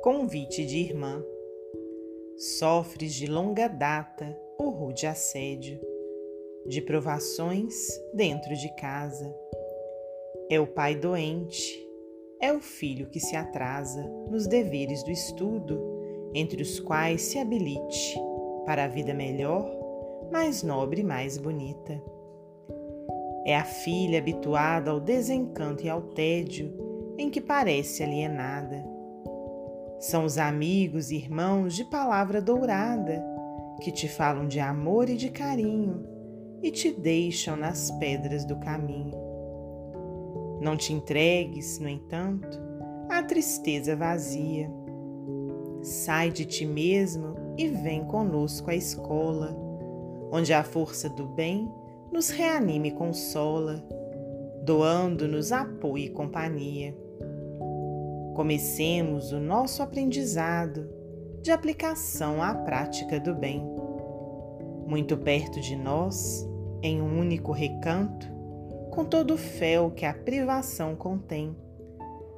Convite de irmã. Sofres de longa data o rude assédio, de provações dentro de casa. É o pai doente, é o filho que se atrasa nos deveres do estudo, entre os quais se habilite para a vida melhor, mais nobre e mais bonita. É a filha habituada ao desencanto e ao tédio, em que parece alienada. São os amigos e irmãos de palavra dourada, que te falam de amor e de carinho e te deixam nas pedras do caminho. Não te entregues, no entanto, à tristeza vazia. Sai de ti mesmo e vem conosco à escola, onde a força do bem nos reanima e consola, doando-nos apoio e companhia. Comecemos o nosso aprendizado de aplicação à prática do bem. Muito perto de nós, em um único recanto, com todo o fel que a privação contém,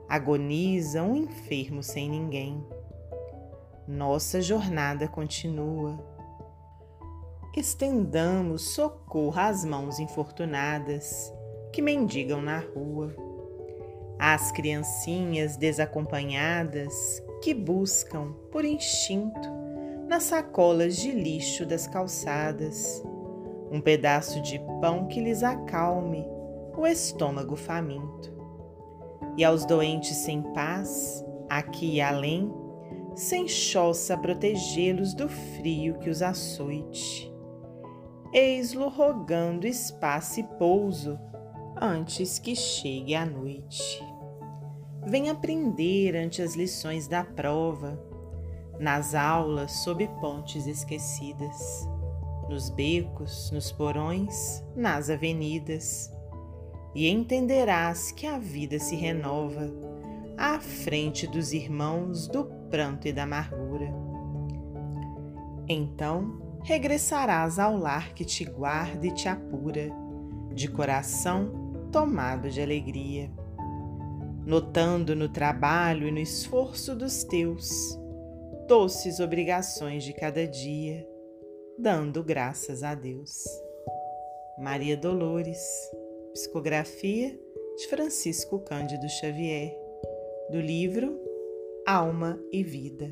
agoniza um enfermo sem ninguém. Nossa jornada continua estendamos socorro às mãos infortunadas que mendigam na rua, às criancinhas desacompanhadas que buscam, por instinto, nas sacolas de lixo das calçadas, um pedaço de pão que lhes acalme o estômago faminto. E aos doentes sem paz, aqui e além, sem choça protegê-los do frio que os açoite eis-lo rogando espaço e pouso antes que chegue a noite. Vem aprender ante as lições da prova, nas aulas sob pontes esquecidas, nos becos, nos porões, nas avenidas, e entenderás que a vida se renova à frente dos irmãos do pranto e da amargura. Então, regressarás ao lar que te guarda e te apura, de coração tomado de alegria. Notando no trabalho e no esforço dos teus doces obrigações de cada dia, dando graças a Deus. Maria Dolores, psicografia de Francisco Cândido Xavier, do livro Alma e Vida.